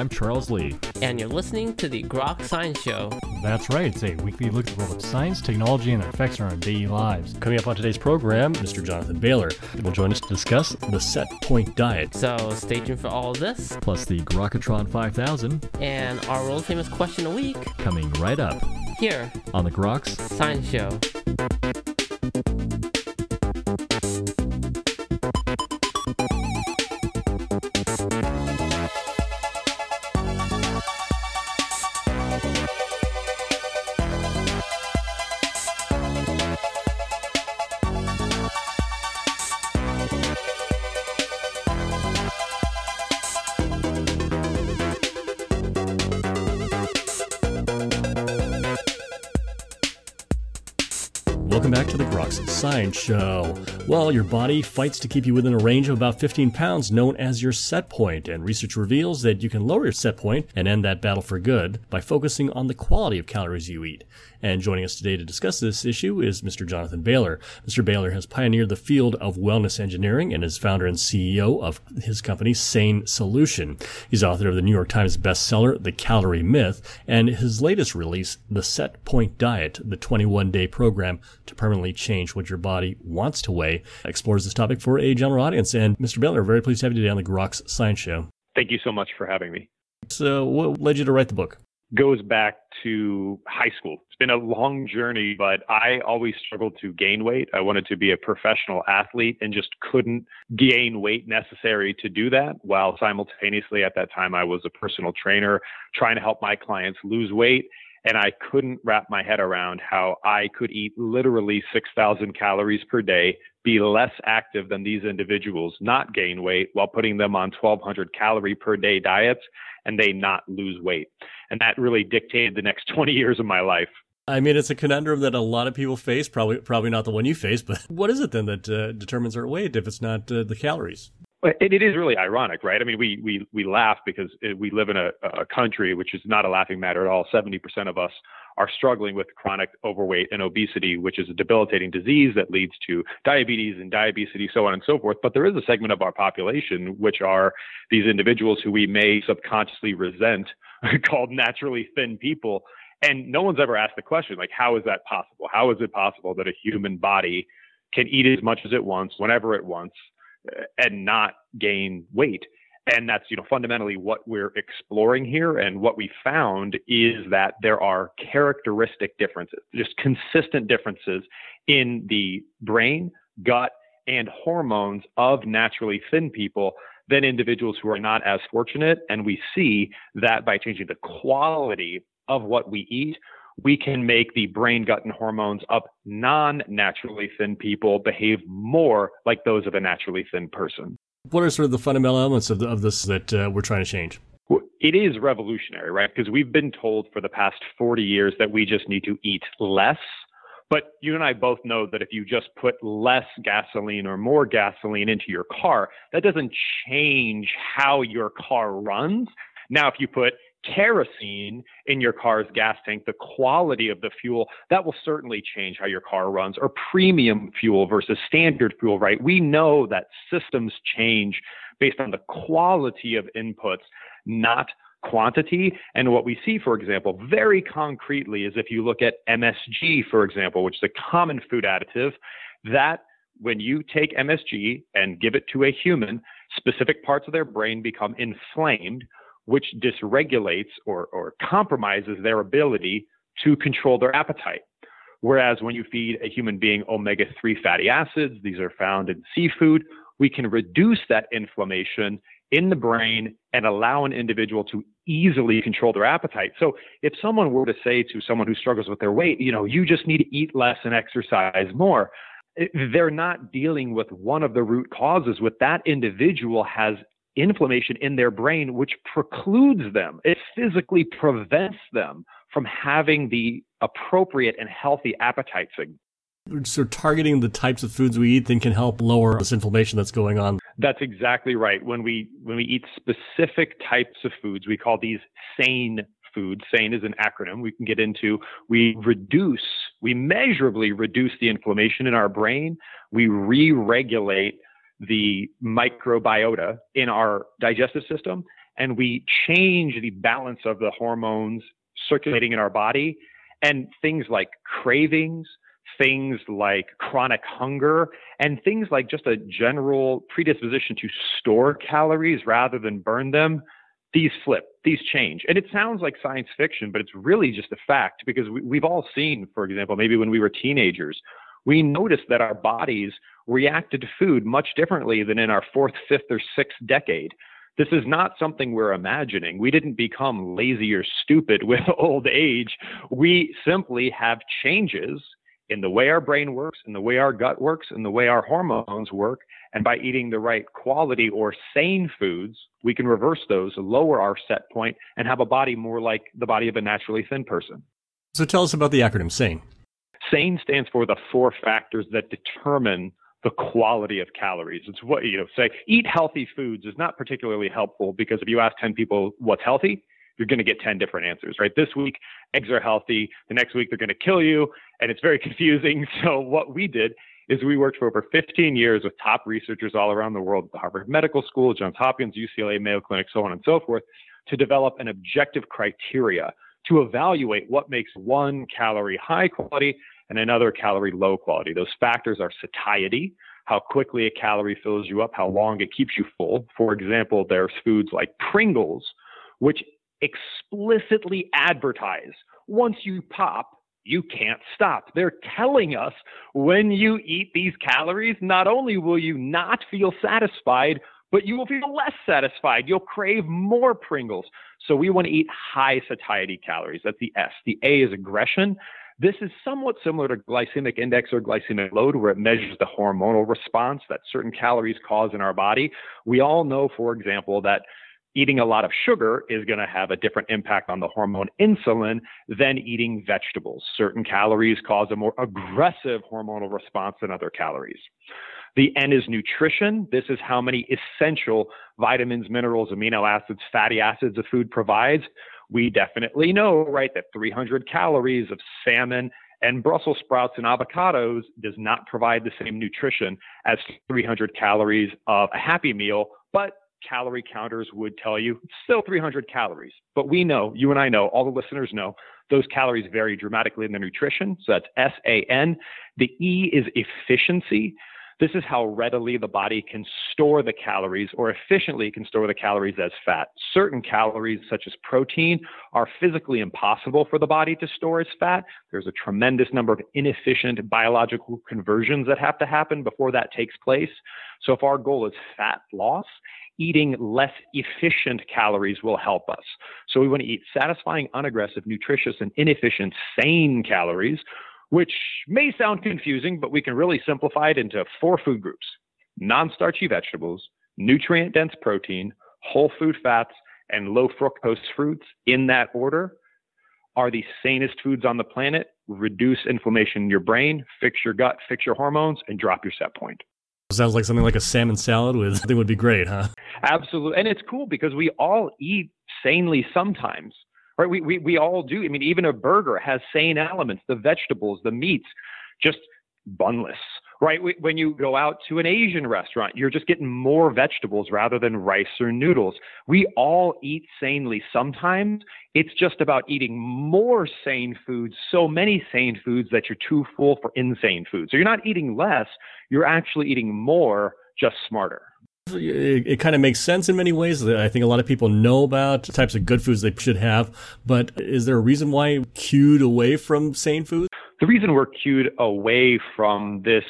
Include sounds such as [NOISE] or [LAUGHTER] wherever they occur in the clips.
Frank Ling. And I'm Charles Lee. And you're listening to the Grok Science Show. That's right. It's a weekly look at the world of science, technology, and their effects on our daily lives. Coming up on today's program, Mr. Jonathan Bailor will join us to discuss the set point diet. So stay tuned for all of this. Plus the Grokatron 5000. And our world famous question a week. Coming right up. Here. On the Groks Science Show. Welcome back to the Groks Science Show. Well, your body fights to keep you within a range of about 15 pounds, known as your set point, and research reveals that you can lower your set point and end that battle for good by focusing on the quality of calories you eat. And joining us today to discuss this issue is Mr. Jonathan Bailor. Mr. Bailor has pioneered the field of wellness engineering and is founder and CEO of his company, Sane Solution. He's author of the New York Times bestseller, The Calorie Myth, and his latest release, The Set Point Diet, the 21 day program to permanently change what your body wants to weigh, explores this topic for a general audience. And Mr. Bailor, very pleased to have you today on the Groks Science Show. Thank you so much for having me. So, what led you to write the book? Goes back to high school. It's been a long journey, but I always struggled to gain weight. I wanted to be a professional athlete and just couldn't gain weight necessary to do that. While simultaneously at that time, I was a personal trainer trying to help my clients lose weight and I couldn't wrap my head around how I could eat literally 6,000 calories per day, be less active than these individuals, not gain weight while putting them on 1,200 calorie per day diets, and they not lose weight. And that really dictated the next [LAUGHS] 20 years of my life. I mean, it's a conundrum that a lot of people face. Probably, probably not the one you face, but [LAUGHS] what is it then that uh, determines our weight if it's not uh, the calories? It, it is really ironic, right? I mean, we we we laugh because uh, we live in a, a country which is not a laughing matter at all. Seventy percent of us are struggling with chronic overweight and obesity, which is a debilitating disease that leads to diabetes and diabetes, so on and so forth. But there is a segment of our population which are these individuals who we may subconsciously resent, [LAUGHS] called naturally thin people. And no one's ever asked the question, like, how is that possible? How is it possible that a human body can eat as much as it wants, whenever it wants? And not gain weight. And that's, you know, fundamentally what we're exploring here. And what we found is that there are characteristic differences, just consistent differences in the brain, gut, and hormones of naturally thin people than individuals who are not as fortunate. And we see that by changing the quality of what we eat, we can make the brain, gut, and hormones of non naturally thin people behave more like those of a naturally thin person. What are sort of the fundamental elements of, the, of this that uh, we're trying to change? It is revolutionary, right? Because we've been told for the past 40 years that we just need to eat less. But you and I both know that if you just put less gasoline or more gasoline into your car, that doesn't change how your car runs. Now, if you put kerosene in your car's gas tank, the quality of the fuel, that will certainly change how your car runs, or premium fuel versus standard fuel, right? We know that systems change based on the quality of inputs, not quantity. And what we see, for example, very concretely is if you look at MSG, for example, which is a common food additive, that when you take MSG and give it to a human, specific parts of their brain become inflamed which dysregulates or, or compromises their ability to control their appetite. Whereas when you feed a human being omega 3 fatty acids, these are found in seafood, we can reduce that inflammation in the brain and allow an individual to easily control their appetite. So if someone were to say to someone who struggles with their weight, you know, you just need to eat less and exercise more, eh, they're not dealing with one of the root causes. What that individual has inflammation in their brain, which precludes them, it physically prevents them from having the appropriate and healthy appetite signal. So, targeting the types of foods we eat then can help lower this inflammation that's going on. That's exactly right. When we when we eat specific types of foods, we call these sane foods. SANE is an acronym we can get into. We reduce, we measurably reduce the inflammation in our brain. We re regulate the microbiota in our digestive system and we change the balance of the hormones circulating in our body and things like cravings, things like chronic hunger, and things like just a general predisposition to store calories rather than burn them, these flip, these change. And it sounds like science fiction, but it's really just a fact because we, have all seen, for example, maybe when we were teenagers, we noticed that our bodies reacted to food much differently than in our fourth, fifth, or sixth decade. This is not something we're imagining. We didn't become lazy or stupid with [LAUGHS] old age. We simply have changes in the way our brain works, in the way our gut works, in the way our hormones work. And by eating the right quality or sane foods, we can reverse those, lower our set point, and have a body more like the body of a naturally thin person. So tell us about the acronym SANE. SANE stands for the four factors that determine the quality of calories. It's what, you know, say eat healthy foods is not particularly helpful because if you ask 10 people what's healthy, you're going to get 10 different answers, right? This week, eggs are healthy. The next week, they're going to kill you. And it's very [LAUGHS] confusing. So, what we did is we worked for over 15 years with top researchers all around the world, the Harvard Medical School, Johns Hopkins, UCLA, Mayo Clinic, so on and so forth, to develop an objective criteria to evaluate what makes one calorie high quality and another calorie low quality. Those factors are satiety, how quickly a calorie fills you up, how long it keeps you full. For example, there's foods like Pringles, which explicitly advertise once you pop, you can't stop. They're telling us when you eat these calories, not only will you not feel satisfied, but you will feel less satisfied. You'll crave more Pringles. So we want to eat high satiety calories. That's the S. The A is aggression. This is somewhat similar to glycemic index or glycemic load, where it measures the hormonal response that certain calories cause in our body. We all know, for example, that eating a lot of sugar is going to have a different impact on the hormone insulin than eating vegetables. Certain calories cause a more aggressive hormonal response than other calories. The N is nutrition. This is how many essential vitamins, minerals, amino acids, fatty acids a food provides we definitely know, right, that 300 calories of salmon and Brussels sprouts and avocados does not provide the same nutrition as 300 calories of a Happy Meal, but calorie counters would tell you it's still 300 calories. But we know, you and I know, all the listeners know, those calories vary dramatically in their nutrition. So that's S A N. The E is efficiency. This is how readily the body can store the calories or efficiently can store the calories as fat. Certain calories, such as protein, are physically impossible for the body to store as fat. There's a tremendous number of inefficient biological conversions that have to happen before that takes place. So if our goal is fat loss, eating less efficient calories will help us. So we want to eat satisfying, unaggressive, nutritious, and inefficient, sane calories which may sound confusing, but we can really simplify it into four food groups non starchy vegetables, nutrient dense protein, whole food fats, and low fructose fruits in that order are the sanest foods on the planet. Reduce inflammation in your brain, fix your gut, fix your hormones, and drop your set point. Sounds like something like a salmon salad with [LAUGHS] something would be great, huh? Absolutely. And it's cool because we all eat sanely sometimes right? We, we, we all do. I mean, even a burger has sane elements, the vegetables, the meats, just bunless, right? When you go out to an Asian restaurant, you're just getting more vegetables rather than rice or noodles. We all eat sanely. Sometimes it's just about eating more sane foods, so many sane foods that you're too full for insane foods. So you're not eating less, you're actually eating more, just smarter. It, it, kind of makes sense in many ways. I think a lot of people know about types of good foods they should have, but is there a reason why cued away from sane foods? The reason we're cued away from this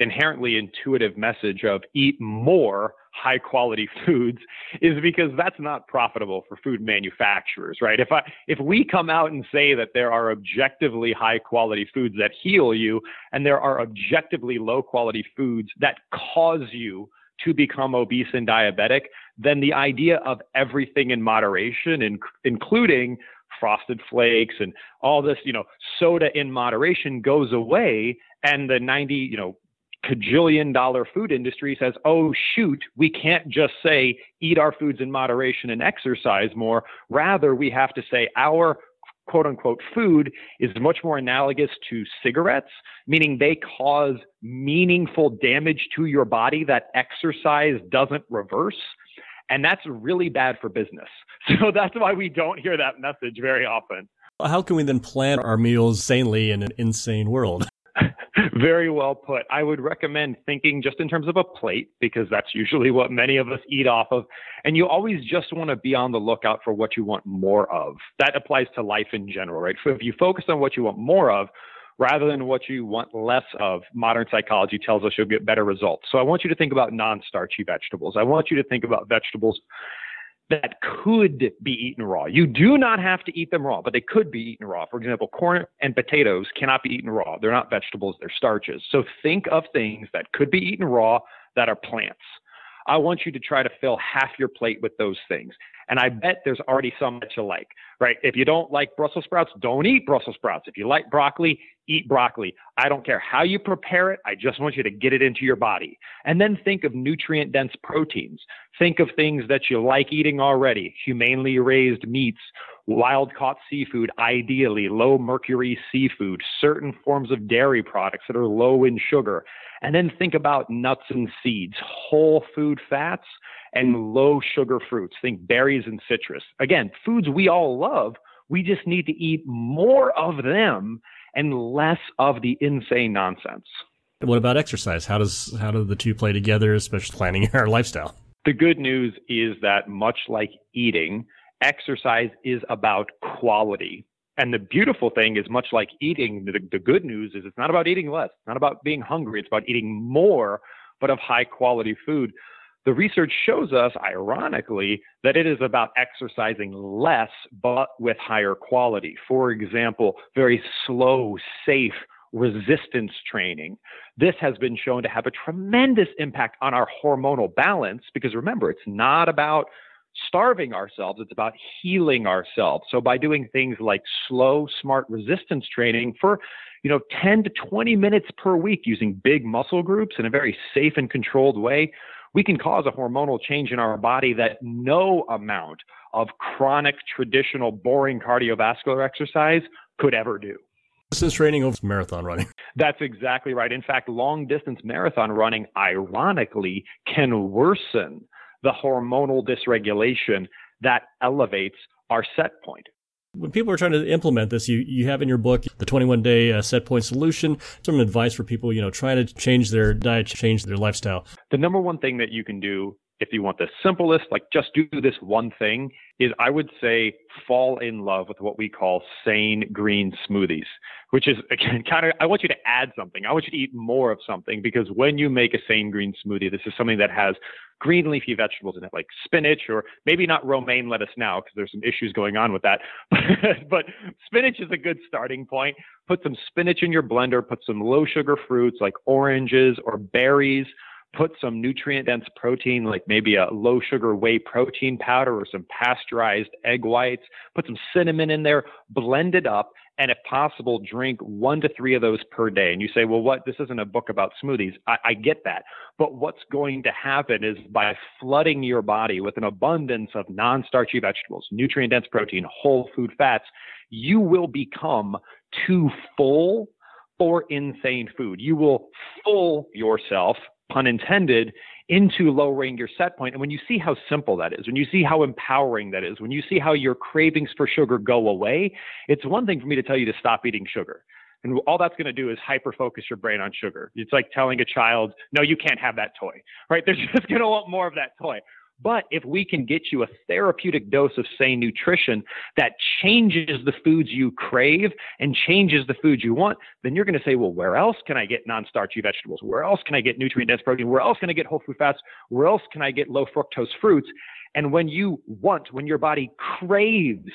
inherently intuitive message of eat more high quality [LAUGHS] foods is because that's not profitable for food manufacturers, right? If I if we come out and say that there are objectively high quality foods that heal you and there are objectively low quality foods that cause you to become obese and diabetic, then the idea of everything in moderation, in, including frosted flakes and all this, you know, soda in moderation goes away. And the 90, you know, cajillion dollar food industry says, oh, shoot, we can't just say eat our foods in moderation and exercise more. Rather, we have to say our quote unquote food is much more analogous to cigarettes, meaning they cause meaningful damage to your body that exercise doesn't reverse. And that's really bad for business. [LAUGHS] So that's why we don't hear that message very often. How can we then plan our meals sanely in an insane world? [LAUGHS] Very well put. I would recommend thinking just in terms of a plate because that's usually what many of us eat off of. And you always just want to be on the lookout for what you want more of. That applies to life in general, right? So if you focus on what you want more of, rather than what you want less of, modern psychology tells us you'll get better results. So I want you to think about non starchy vegetables. I want you to think about vegetables that could be eaten raw. You do not have to eat them raw, but they could be eaten raw. For example, corn and potatoes cannot be eaten raw. They're not vegetables, they're starches. So think of things that could be eaten raw that are plants. I want you to try to fill half your plate with those things. And I bet there's already some that you like, right? If you don't like Brussels sprouts, don't eat Brussels sprouts. If you like broccoli, eat broccoli. I don't care how you prepare it. I just want you to get it into your body. And then think of nutrient dense proteins. Think of things that you like eating already, humanely raised meats, wild caught seafood, ideally low mercury seafood, certain forms of dairy products that are low in sugar. And then think about nuts and seeds, whole food fats and low sugar fruits. Think berries and citrus. Again, foods we all love. We just need to eat more of them and less of the insane nonsense. What about exercise? How does how do the two play together, especially planning [LAUGHS] our lifestyle? The good news is that much like eating, exercise is about quality. And the beautiful thing is, much like eating, the, the good news is it's not about eating less, it's not about being hungry, it's about eating more, but of high quality food. The research shows us, ironically, that it is about exercising less, but with higher quality. For example, very slow, safe, resistance training. This has been shown to have a tremendous impact on our hormonal balance because remember, it's not about starving ourselves, it's about healing ourselves. So by doing things like slow, smart resistance training for you know 10 to 20 minutes per week using big muscle groups in a very safe and controlled way, we can cause a hormonal change in our body that no amount of chronic, traditional, boring cardiovascular exercise could ever do. Distance training over marathon running. That's exactly right. In fact, long distance marathon running, ironically, can worsen the hormonal dysregulation that elevates our set point. When people are trying to implement this, you, you have in your book the 21 day uh, set point solution, some advice for people, you know, trying to change their diet, change their lifestyle. The number one thing that you can do if you want the simplest, like just do this one thing, is I would say fall in love with what we call sane green smoothies, which is again kind of, I want you to add something. I want you to eat more of something because when you make a sane green smoothie, this is something that has green leafy vegetables in it, like spinach or maybe not romaine lettuce now because there's some issues going on with that. [LAUGHS] but spinach is a good starting point. Put some spinach in your blender, put some low sugar fruits like oranges or berries put some nutrient dense protein, like maybe a low sugar whey protein powder or some pasteurized egg whites, put some cinnamon in there, blend it up, and if possible, drink one to three of those per day. And you say, well, what? This isn't a book about smoothies. I, I get that. But what's going to happen is by flooding your body with an abundance of non starchy vegetables, nutrient dense protein, whole food fats, you will become too full for insane food. You will full yourself pun intended, into lowering your set point. And when you see how simple that is, when you see how empowering that is, when you see how your cravings for sugar go away, it's one thing for me to tell you to stop eating sugar. And all that's going to do is hyper focus your brain on sugar. It's like telling a child, no, you can't have that toy, right? They're [LAUGHS] just going to want more of that toy. But if we can get you a therapeutic dose of say, nutrition that changes the foods you crave and changes the foods you want, then you're going to say, well, where else can I get non starchy vegetables? Where else can I get nutrient dense protein? Where else can I get whole food fats? Where else can I get low fructose fruits? And when you want, when your body craves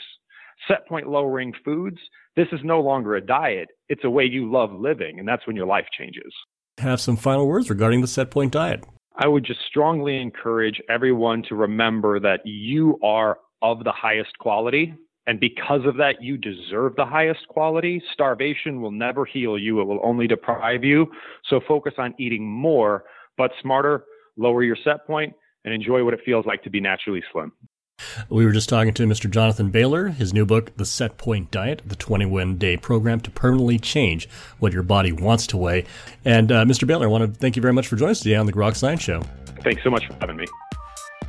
set point lowering foods, this is no longer a diet. It's a way you love living. And that's when your life changes. Have some final words regarding the set point diet. I would just strongly encourage everyone to remember that you are of the highest quality. And because of that, you deserve the highest quality. Starvation will never heal you, it will only deprive you. So focus on eating more, but smarter, lower your set point, and enjoy what it feels like to be naturally slim. We were just talking to Mr. Jonathan Bailor. his new book, The Set Point Diet, the 21 day program to permanently change what your body wants to weigh. And uh, Mr. Bailor, I want to thank you very much for joining us today on the Grok Science Show. Thanks so much for having me.